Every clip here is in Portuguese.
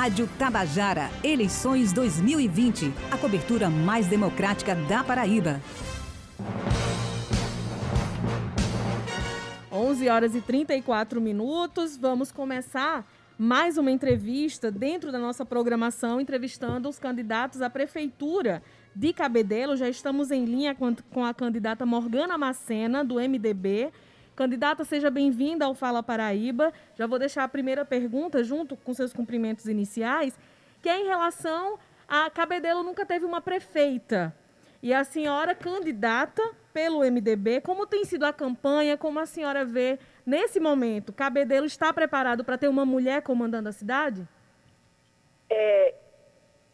Rádio Tabajara, eleições 2020. A cobertura mais democrática da Paraíba. 11 horas e 34 minutos. Vamos começar mais uma entrevista dentro da nossa programação, entrevistando os candidatos à prefeitura de Cabedelo. Já estamos em linha com a candidata Morgana Macena, do MDB. Candidata, seja bem-vinda ao Fala Paraíba. Já vou deixar a primeira pergunta, junto com seus cumprimentos iniciais, que é em relação a Cabedelo nunca teve uma prefeita. E a senhora candidata pelo MDB, como tem sido a campanha, como a senhora vê nesse momento? Cabedelo está preparado para ter uma mulher comandando a cidade? É,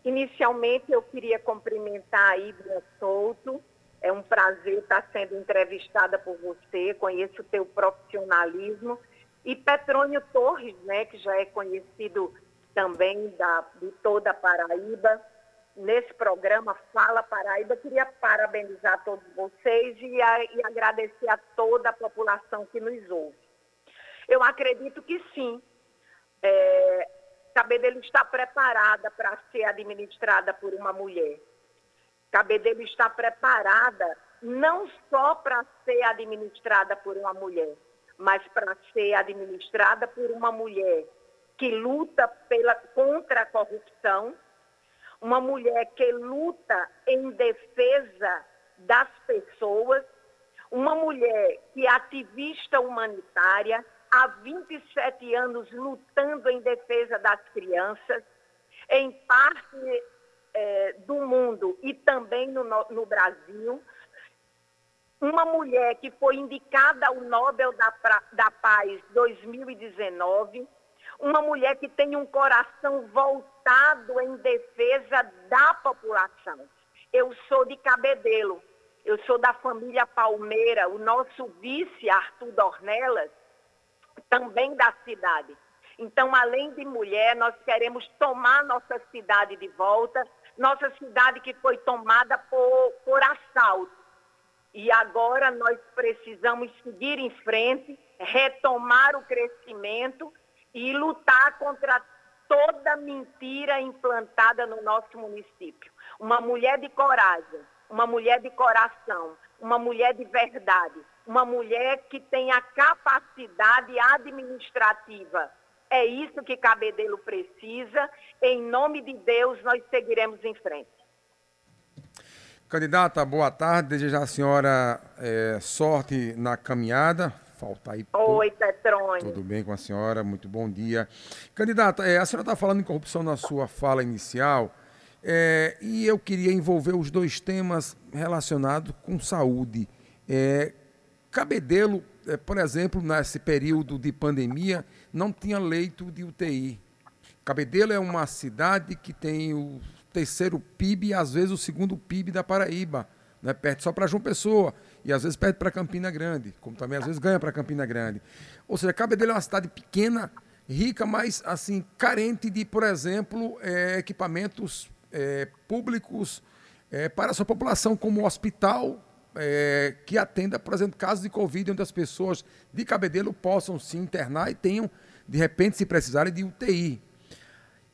inicialmente, eu queria cumprimentar a Ibra Souto, é um prazer estar sendo entrevistada por você, conheço o teu profissionalismo. E Petrônio Torres, né, que já é conhecido também da, de toda a Paraíba, nesse programa Fala Paraíba, queria parabenizar todos vocês e, a, e agradecer a toda a população que nos ouve. Eu acredito que sim, é, Cabedelo está preparada para ser administrada por uma mulher. Cabedelo está preparada não só para ser administrada por uma mulher, mas para ser administrada por uma mulher que luta pela, contra a corrupção, uma mulher que luta em defesa das pessoas, uma mulher que é ativista humanitária, há 27 anos lutando em defesa das crianças, em parte é, do mundo e também no, no Brasil, uma mulher que foi indicada ao Nobel da, da Paz 2019, uma mulher que tem um coração voltado em defesa da população. Eu sou de Cabedelo, eu sou da família Palmeira, o nosso vice Arthur Dornelas, também da cidade. Então, além de mulher, nós queremos tomar nossa cidade de volta, nossa cidade que foi tomada por, por assalto. E agora nós precisamos seguir em frente, retomar o crescimento e lutar contra toda mentira implantada no nosso município. Uma mulher de coragem, uma mulher de coração, uma mulher de verdade, uma mulher que tem a capacidade administrativa é isso que Cabedelo precisa. Em nome de Deus, nós seguiremos em frente. Candidata, boa tarde. Desejar à senhora é, sorte na caminhada. Falta aí. Oi, Petrônio. Tudo bem com a senhora? Muito bom dia. Candidata, é, a senhora está falando em corrupção na sua fala inicial. É, e eu queria envolver os dois temas relacionados com saúde. É, Cabedelo, por exemplo, nesse período de pandemia, não tinha leito de UTI. Cabedelo é uma cidade que tem o terceiro PIB e às vezes o segundo PIB da Paraíba. Né? Perde só para João Pessoa e às vezes perde para Campina Grande, como também às vezes ganha para Campina Grande. Ou seja, Cabedelo é uma cidade pequena, rica, mas assim carente de, por exemplo, é, equipamentos é, públicos é, para a sua população, como hospital, é, que atenda, por exemplo, casos de Covid, onde as pessoas de Cabedelo possam se internar e tenham de repente, se precisarem de UTI.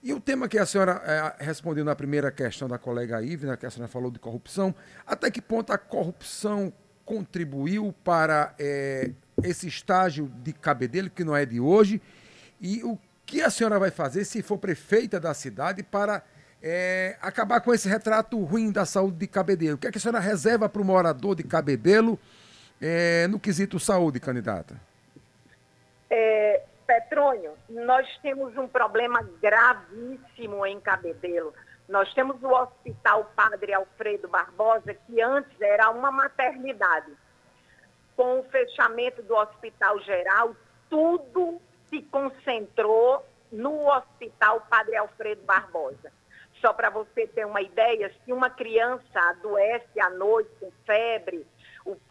E o tema que a senhora é, respondeu na primeira questão da colega Ivna, que a senhora falou de corrupção, até que ponto a corrupção contribuiu para é, esse estágio de cabedelo, que não é de hoje, e o que a senhora vai fazer, se for prefeita da cidade, para é, acabar com esse retrato ruim da saúde de cabedelo? O que, é que a senhora reserva para o morador de cabedelo é, no quesito saúde, candidata? É, Petrônio, nós temos um problema gravíssimo em Cabedelo. Nós temos o Hospital Padre Alfredo Barbosa, que antes era uma maternidade. Com o fechamento do Hospital Geral, tudo se concentrou no Hospital Padre Alfredo Barbosa. Só para você ter uma ideia, se uma criança adoece à noite com febre,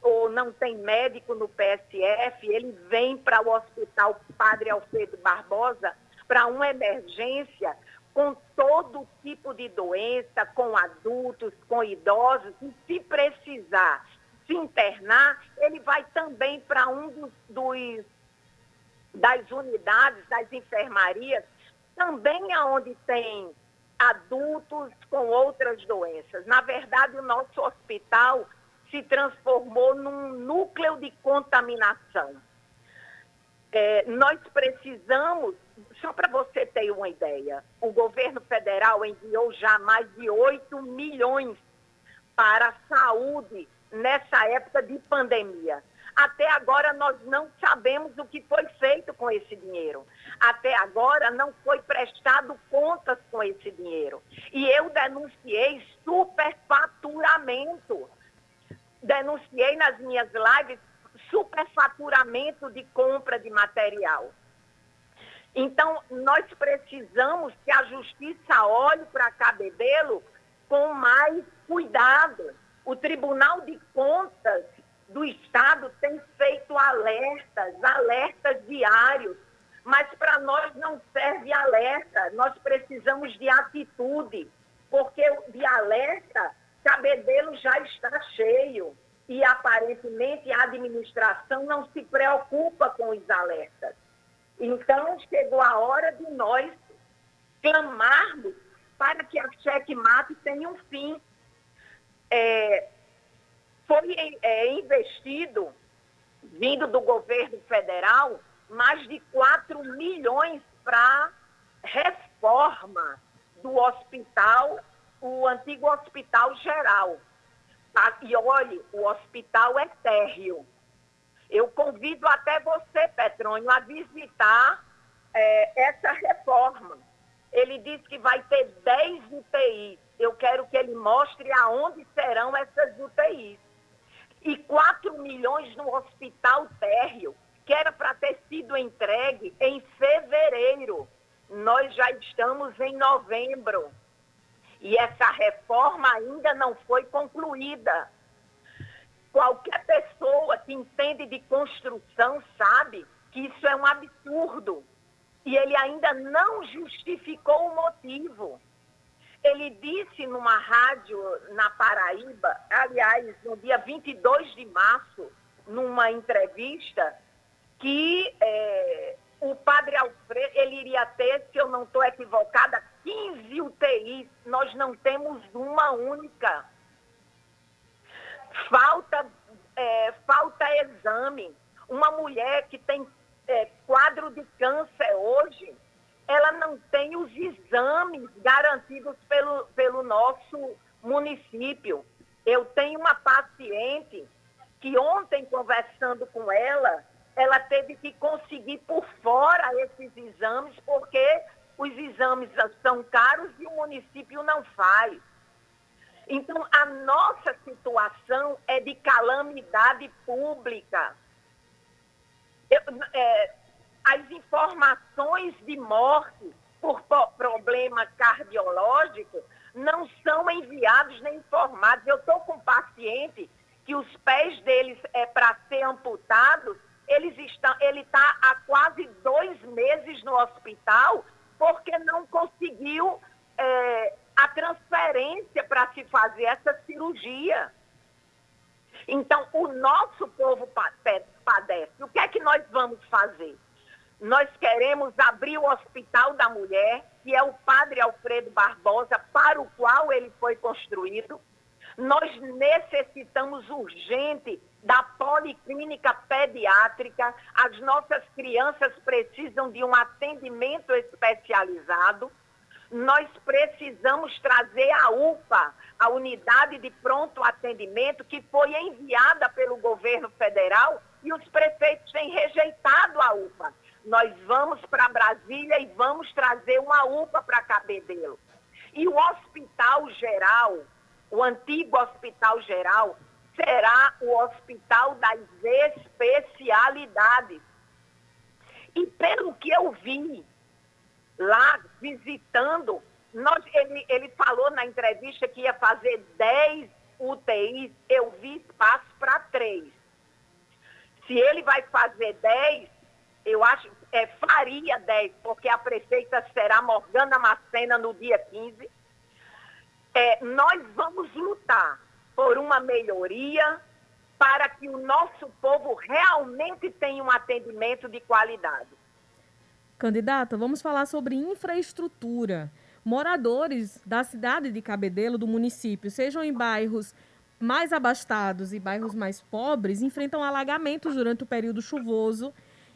ou não tem médico no PSF, ele vem para o Hospital Padre Alfredo Barbosa para uma emergência com todo tipo de doença, com adultos, com idosos, e se precisar se internar, ele vai também para um dos, dos, das unidades, das enfermarias também aonde tem adultos com outras doenças. Na verdade, o nosso hospital se transformou num núcleo de contaminação. É, nós precisamos, só para você ter uma ideia, o governo federal enviou já mais de 8 milhões para a saúde nessa época de pandemia. Até agora nós não sabemos o que foi feito com esse dinheiro. Até agora não foi prestado contas com esse dinheiro. E eu denunciei superfaturamento. Denunciei nas minhas lives superfaturamento de compra de material. Então, nós precisamos que a justiça olhe para Cabedelo com mais cuidado. O Tribunal de Contas do Estado tem feito alertas, alertas diários, mas para nós não serve alerta, nós precisamos de atitude, porque de alerta, Cabedelo já está cheio e aparentemente a administração não se preocupa com os alertas. Então, chegou a hora de nós clamarmos para que a cheque-mate tenha um fim. É, foi é, investido, vindo do governo federal, mais de 4 milhões para reforma do hospital, o antigo hospital geral. Tá? E olhe, o hospital é térreo. Eu convido até você, Petrônio, a visitar é, essa reforma. Ele disse que vai ter 10 UTIs. Eu quero que ele mostre aonde serão essas UTIs e 4 milhões no hospital térreo, que era para ter sido entregue em fevereiro. Nós já estamos em novembro. E essa reforma ainda não foi concluída. Qualquer pessoa que entende de construção sabe que isso é um absurdo. E ele ainda não justificou o motivo. Ele disse numa rádio na Paraíba, aliás, no dia 22 de março, numa entrevista, que é, o padre Alfredo, ele iria ter, se eu não estou equivocada, 15 UTIs. Nós não temos uma única. Falta, é, falta exame. Uma mulher que tem é, quadro de câncer hoje, ela não tem os exames garantidos pelo, pelo nosso município. Eu tenho uma paciente que ontem, conversando com ela, ela teve que conseguir por fora esses exames, porque os exames são caros e o município não faz. Então, a nossa situação é de calamidade pública. Eu, é, as informações de morte por problema cardiológico não são enviados nem informados. Eu estou com um paciente que os pés deles é para ser amputados, eles estão, ele está há quase dois meses no hospital porque não conseguiu é, a transferência para se fazer essa cirurgia. Então, o nosso povo padece. O que é que nós vamos fazer? Nós queremos abrir o Hospital da Mulher, que é o Padre Alfredo Barbosa, para o qual ele foi construído. Nós necessitamos urgente da policlínica pediátrica. As nossas crianças precisam de um atendimento especializado. Nós precisamos trazer a UPA, a unidade de pronto atendimento, que foi enviada pelo governo federal e os prefeitos têm rejeitado a UPA nós vamos para Brasília e vamos trazer uma UPA para Cabedelo. E o Hospital Geral, o antigo Hospital Geral, será o Hospital das Especialidades. E pelo que eu vi lá visitando, nós, ele, ele falou na entrevista que ia fazer 10 UTIs, eu vi espaço para 3. Se ele vai fazer 10, eu acho, é, faria 10, porque a prefeita será Morgana Macena no dia 15. É, nós vamos lutar por uma melhoria para que o nosso povo realmente tenha um atendimento de qualidade. Candidata, vamos falar sobre infraestrutura. Moradores da cidade de Cabedelo, do município, sejam em bairros mais abastados e bairros mais pobres, enfrentam alagamentos durante o período chuvoso.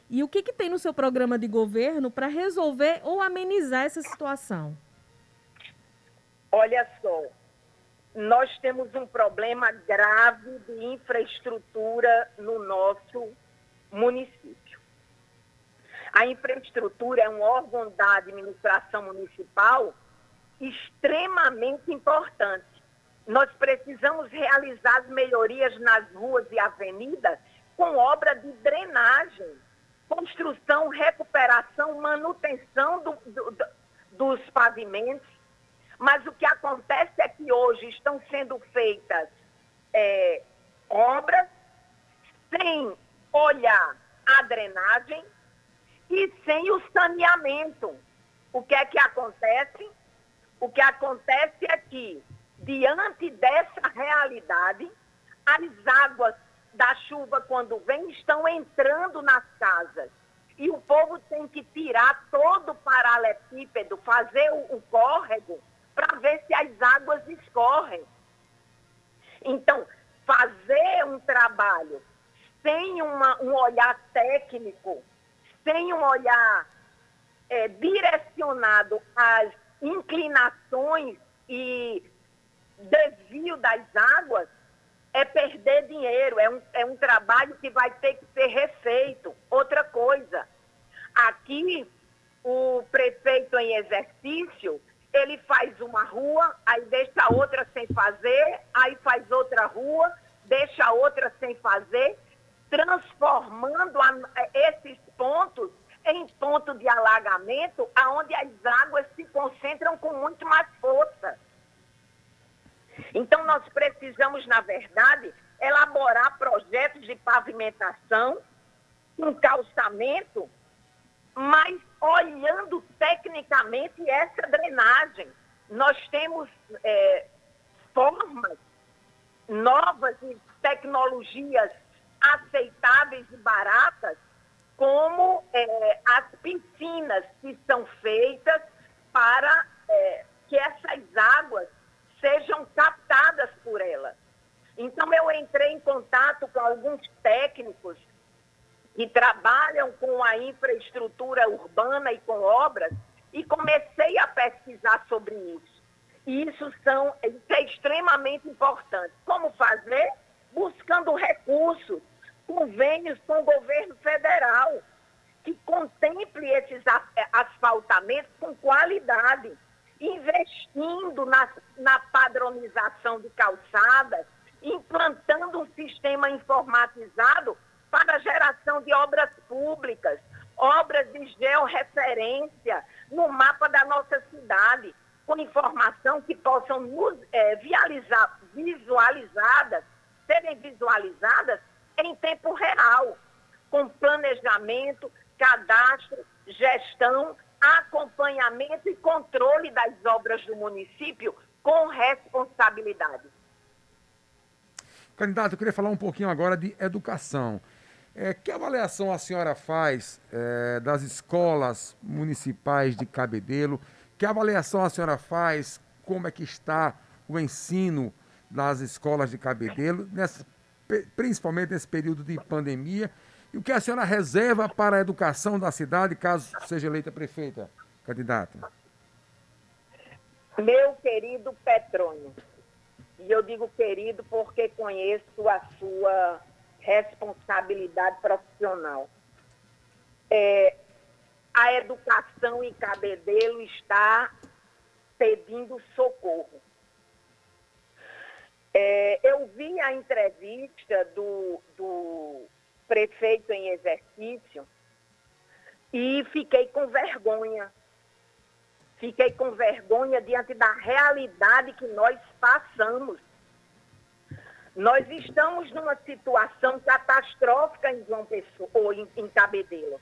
E o que, que tem no seu programa de governo para resolver ou amenizar essa situação? Olha só, nós temos um problema grave de infraestrutura no nosso município. A infraestrutura é um órgão da administração municipal extremamente importante. Nós precisamos realizar as melhorias nas ruas e avenidas com obra de drenagem, construção, recuperação, manutenção do, do, dos pavimentos. Mas o que acontece é que hoje estão sendo feitas é, obras sem olhar a drenagem e sem o saneamento. O que é que acontece? O que acontece é que, diante dessa realidade, as águas da chuva, quando vem, estão entrando nas casas. E o povo tem que tirar todo o paralelepípedo, fazer o, o córrego, para ver se as águas escorrem. Então, fazer um trabalho sem uma, um olhar técnico, sem um olhar é, direcionado às inclinações e desvio das águas, é perder dinheiro, é um, é um trabalho que vai ter que ser refeito. Outra coisa, aqui o prefeito em exercício, ele faz uma rua, aí deixa outra sem fazer, aí faz outra rua, deixa outra sem fazer, transformando a, esses pontos em ponto de alagamento, aonde as águas se concentram com muito mais força. Então, nós precisamos, na verdade, elaborar projetos de pavimentação, um calçamento, mas olhando tecnicamente essa drenagem. Nós temos é, formas novas e tecnologias aceitáveis e baratas, como é, as piscinas que são feitas para é, que essas águas sejam captadas por ela. Então, eu entrei em contato com alguns técnicos que trabalham com a infraestrutura urbana e com obras e comecei a pesquisar sobre isso. E isso, são, isso é extremamente importante. Como fazer? Buscando recursos, convênios com o governo federal, que contemple esses asfaltamentos com qualidade investindo na, na padronização de calçadas, implantando um sistema informatizado para a geração de obras públicas, obras de georreferência no mapa da nossa cidade, com informação que possam nos, é, visualizadas, serem visualizadas em tempo real, com planejamento, cadastro, gestão acompanhamento e controle das obras do município com responsabilidade. Candidato, eu queria falar um pouquinho agora de educação. É, que avaliação a senhora faz é, das escolas municipais de Cabedelo? Que avaliação a senhora faz? Como é que está o ensino das escolas de Cabedelo, nessa, principalmente nesse período de pandemia? E o que a senhora reserva para a educação da cidade, caso seja eleita prefeita, candidata? Meu querido Petrônio, e eu digo querido porque conheço a sua responsabilidade profissional. É, a educação em Cabedelo está pedindo socorro. É, eu vi a entrevista do, do prefeito em exercício e fiquei com vergonha. Fiquei com vergonha diante da realidade que nós passamos. Nós estamos numa situação catastrófica em João Pessoa, ou em, em Cabedelo.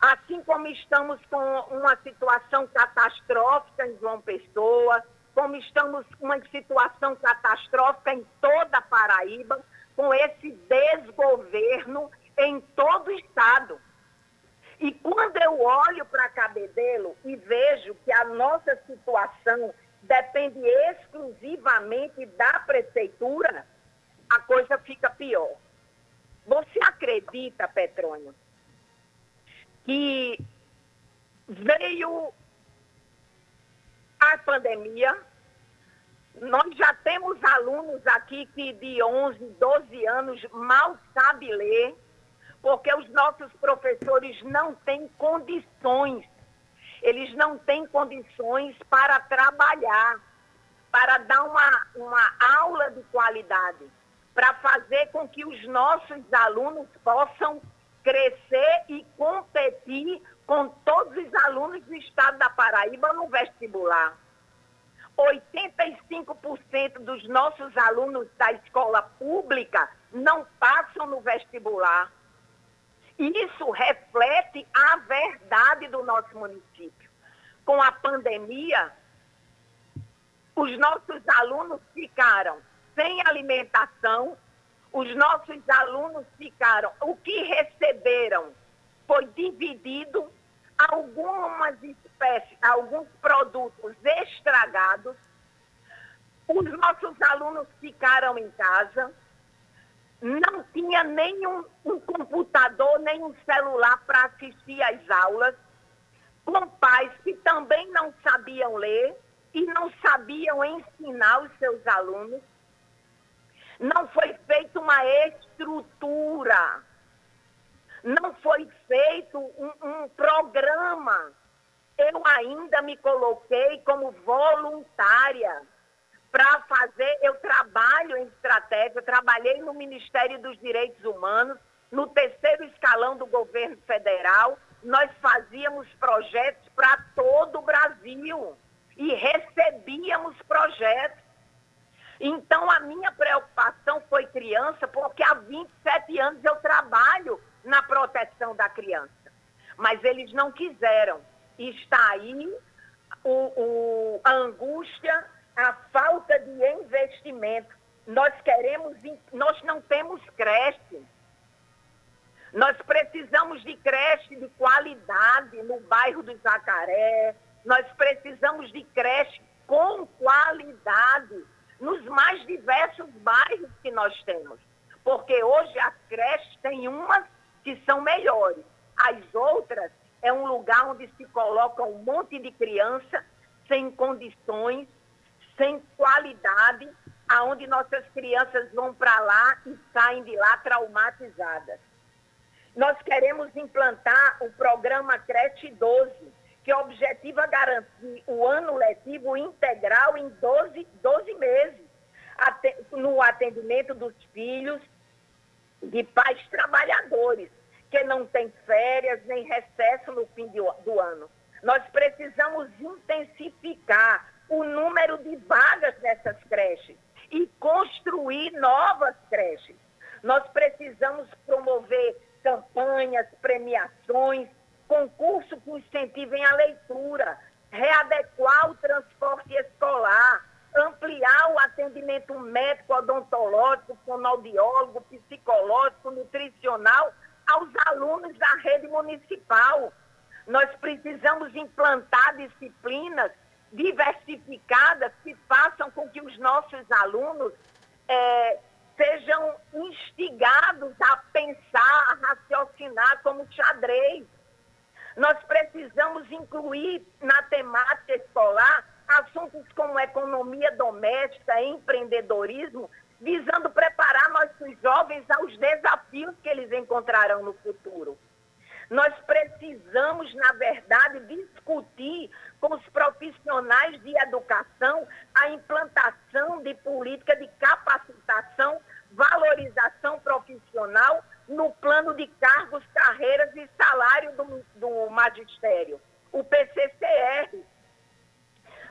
Assim como estamos com uma situação catastrófica em João Pessoa, como estamos com uma situação catastrófica em toda a Paraíba, com esse desgoverno em todo o Estado. E quando eu olho para Cabedelo e vejo que a nossa situação depende exclusivamente da prefeitura, a coisa fica pior. Você acredita, Petrônio, que veio a pandemia, nós já temos alunos aqui que de 11, 12 anos mal sabem ler, porque os nossos professores não têm condições, eles não têm condições para trabalhar, para dar uma, uma aula de qualidade, para fazer com que os nossos alunos possam crescer e competir com todos os alunos do estado da Paraíba no vestibular. 85% dos nossos alunos da escola pública não passam no vestibular. Isso reflete a verdade do nosso município. Com a pandemia, os nossos alunos ficaram sem alimentação, os nossos alunos ficaram, o que receberam foi dividido algumas espécies, alguns produtos estragados. Os nossos alunos ficaram em casa, não tinha nenhum um computador, nem um celular para assistir às aulas, com pais que também não sabiam ler e não sabiam ensinar os seus alunos. Não foi feita uma estrutura não foi feito um, um programa. Eu ainda me coloquei como voluntária para fazer, eu trabalho em estratégia, trabalhei no Ministério dos Direitos Humanos, no terceiro escalão do governo federal, nós fazíamos projetos para todo o Brasil e recebíamos projetos. Então, a minha preocupação foi criança, porque há 27 anos eu trabalho na proteção da criança. Mas eles não quiseram. Está aí o, o, a angústia, a falta de investimento. Nós queremos, nós não temos creche. Nós precisamos de creche de qualidade no bairro do Jacaré. Nós precisamos de creche com qualidade nos mais diversos bairros que nós temos. Porque hoje as creches têm umas que são melhores. As outras é um lugar onde se coloca um monte de criança sem condições, sem qualidade, aonde nossas crianças vão para lá e saem de lá traumatizadas. Nós queremos implantar o programa Creche 12, que objetiva garantir o ano letivo integral em 12, 12 meses, no atendimento dos filhos de pais trabalhadores, que não têm férias nem recesso no fim do ano. Nós precisamos intensificar o número de vagas nessas creches e construir novas creches. Nós precisamos promover campanhas, premiações, concurso que incentivem a leitura, readequar o transporte escolar, ampliar o atendimento médico, odontológico, fonoaudiólogo, psicológico, nutricional aos alunos da rede municipal. Nós precisamos implantar disciplinas diversificadas que façam com que os nossos alunos é, sejam instigados a pensar, a raciocinar como xadrez. Nós precisamos incluir na temática escolar assuntos como economia doméstica, empreendedorismo, visando preparar nossos jovens aos desafios que eles encontrarão no futuro. Nós precisamos, na verdade, discutir com os profissionais de educação a implantação de política de capacitação, valorização profissional no plano de cargos, carreiras e salário do, do magistério, o PCCR.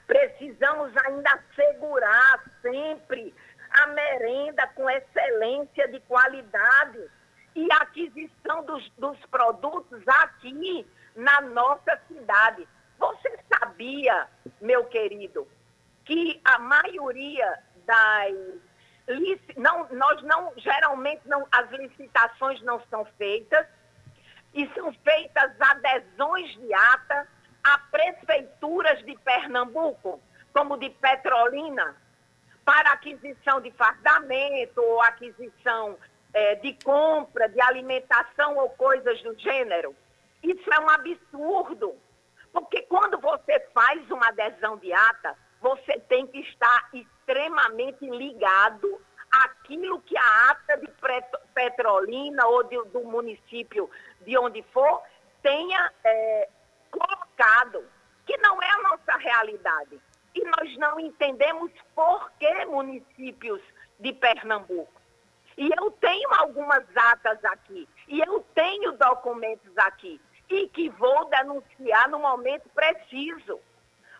Precisamos ainda assegurar sempre a merenda com excelência de qualidade e aquisição dos, dos produtos aqui na nossa cidade. Você sabia, meu querido, que a maioria das não, nós não geralmente não as licitações não são feitas e são feitas adesões de ata a prefeituras de Pernambuco, como de Petrolina, para aquisição de fardamento ou aquisição é, de compra, de alimentação ou coisas do gênero. Isso é um absurdo, porque quando você faz uma adesão de ata, você tem que estar extremamente ligado àquilo que a ata de Petrolina ou de, do município de onde for tenha é, colocado, que não é a nossa realidade. E nós não entendemos por que municípios de Pernambuco. E eu tenho algumas atas aqui, e eu tenho documentos aqui, e que vou denunciar no momento preciso,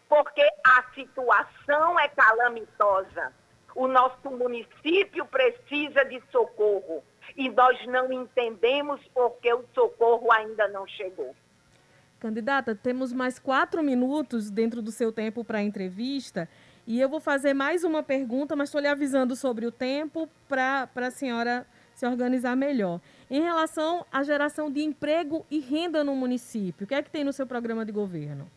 porque a situação é calamitosa. O nosso município precisa de socorro e nós não entendemos porque o socorro ainda não chegou. Candidata, temos mais quatro minutos dentro do seu tempo para a entrevista e eu vou fazer mais uma pergunta, mas estou lhe avisando sobre o tempo para a senhora se organizar melhor. Em relação à geração de emprego e renda no município, o que é que tem no seu programa de governo?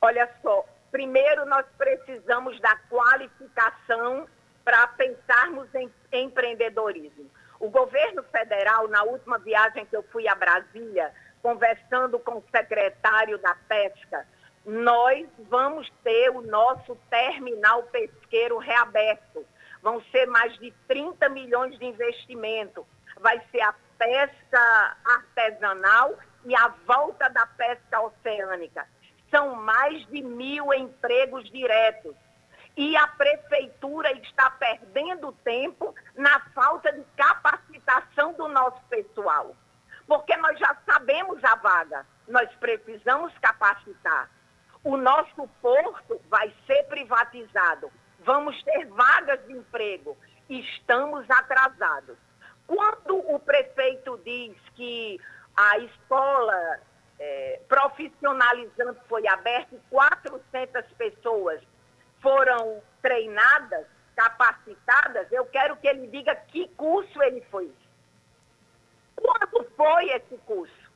Olha só, primeiro nós precisamos da qualificação para pensarmos em empreendedorismo. O governo federal, na última viagem que eu fui a Brasília, conversando com o secretário da Pesca, nós vamos ter o nosso terminal pesqueiro reaberto. Vão ser mais de 30 milhões de investimento. Vai ser a pesca artesanal e a volta da pesca oceânica. São mais de mil empregos diretos. E a prefeitura está perdendo tempo na falta de capacitação do nosso pessoal. Porque nós já sabemos a vaga, nós precisamos capacitar. O nosso porto vai ser privatizado. Vamos ter vagas de emprego. Estamos atrasados. Quando o prefeito diz que a escola é, profissionalizante foi aberta e 400 pessoas foram treinadas, capacitadas, eu quero que ele diga que curso ele foi. Quanto foi esse curso?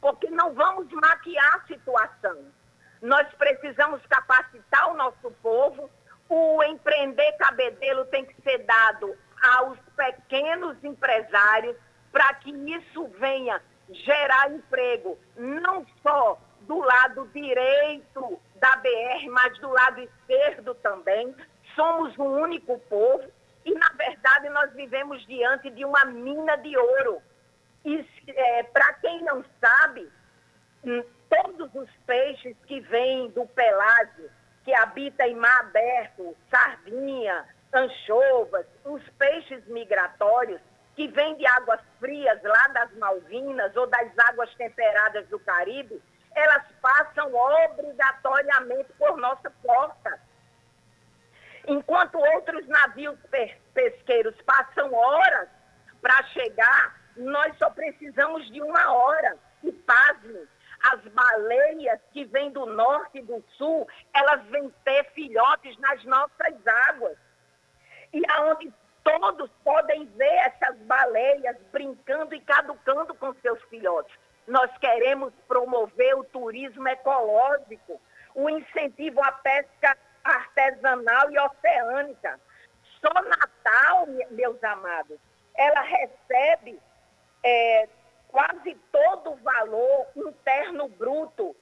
Porque não vamos maquiar a situação. Nós precisamos capacitar o nosso povo. O empreender cabedelo tem que ser dado aos pequenos empresários para que isso venha gerar emprego, não só do lado direito da BR, mas do lado esquerdo também. Somos um único povo e, na verdade, nós vivemos diante de uma mina de ouro. É, para quem não sabe, hum, todos os peixes que vêm do pelágio, que habita em mar aberto, sardinha, anchovas, os peixes migratórios que vêm de águas frias lá das Malvinas ou das águas temperadas do Caribe, elas passam obrigatoriamente por nossa porta. Enquanto outros navios pesqueiros passam horas para chegar, nós só precisamos de uma hora. E pasme, as baleias que vêm do norte e do sul, elas vêm ter filhotes nas nossas águas. E aonde todos podem ver essas baleias brincando e caducando com seus filhotes. Nós queremos promover o turismo ecológico, o incentivo à pesca artesanal e oceânica. Só Natal, meus amados, ela recebe é, quase todo o valor interno bruto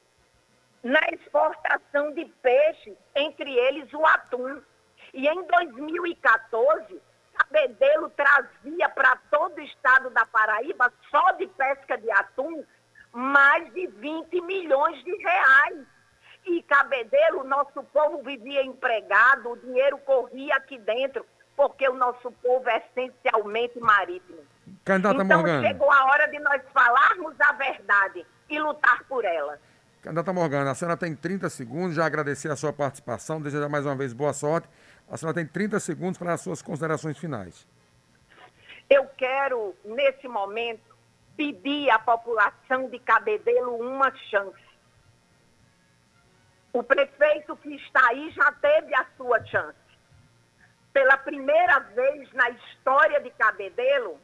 na exportação de peixes, entre eles o atum. E em 2014, Cabedelo trazia para todo o estado da Paraíba, só de pesca de atum, mais de 20 milhões de reais. E Cabedelo, nosso povo vivia empregado, o dinheiro corria aqui dentro, porque o nosso povo é essencialmente marítimo. Candidata então Morgana. chegou a hora de nós falarmos a verdade e lutar por ela. Candidata Morgana, a senhora tem 30 segundos, já agradecer a sua participação, desejar mais uma vez boa sorte. A senhora tem 30 segundos para as suas considerações finais. Eu quero, nesse momento, pedir à população de Cabedelo uma chance. O prefeito que está aí já teve a sua chance. Pela primeira vez na história de Cabedelo,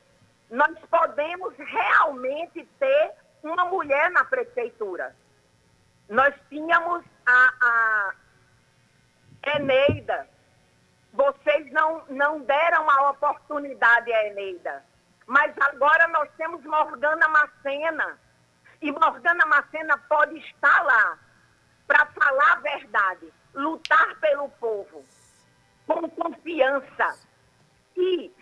nós podemos realmente ter uma mulher na prefeitura. Nós tínhamos a, a Eneida. Vocês não, não deram a oportunidade a Eneida. Mas agora nós temos Morgana Macena. E Morgana Macena pode estar lá para falar a verdade, lutar pelo povo, com confiança. E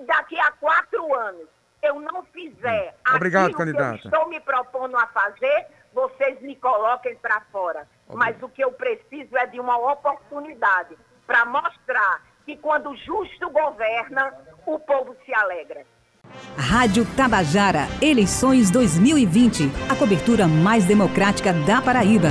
se daqui a quatro anos eu não fizer Obrigado, aquilo candidata. que eu estou me propondo a fazer, vocês me coloquem para fora. Mas o que eu preciso é de uma oportunidade para mostrar que quando o justo governa, o povo se alegra. Rádio Tabajara, eleições 2020. A cobertura mais democrática da Paraíba.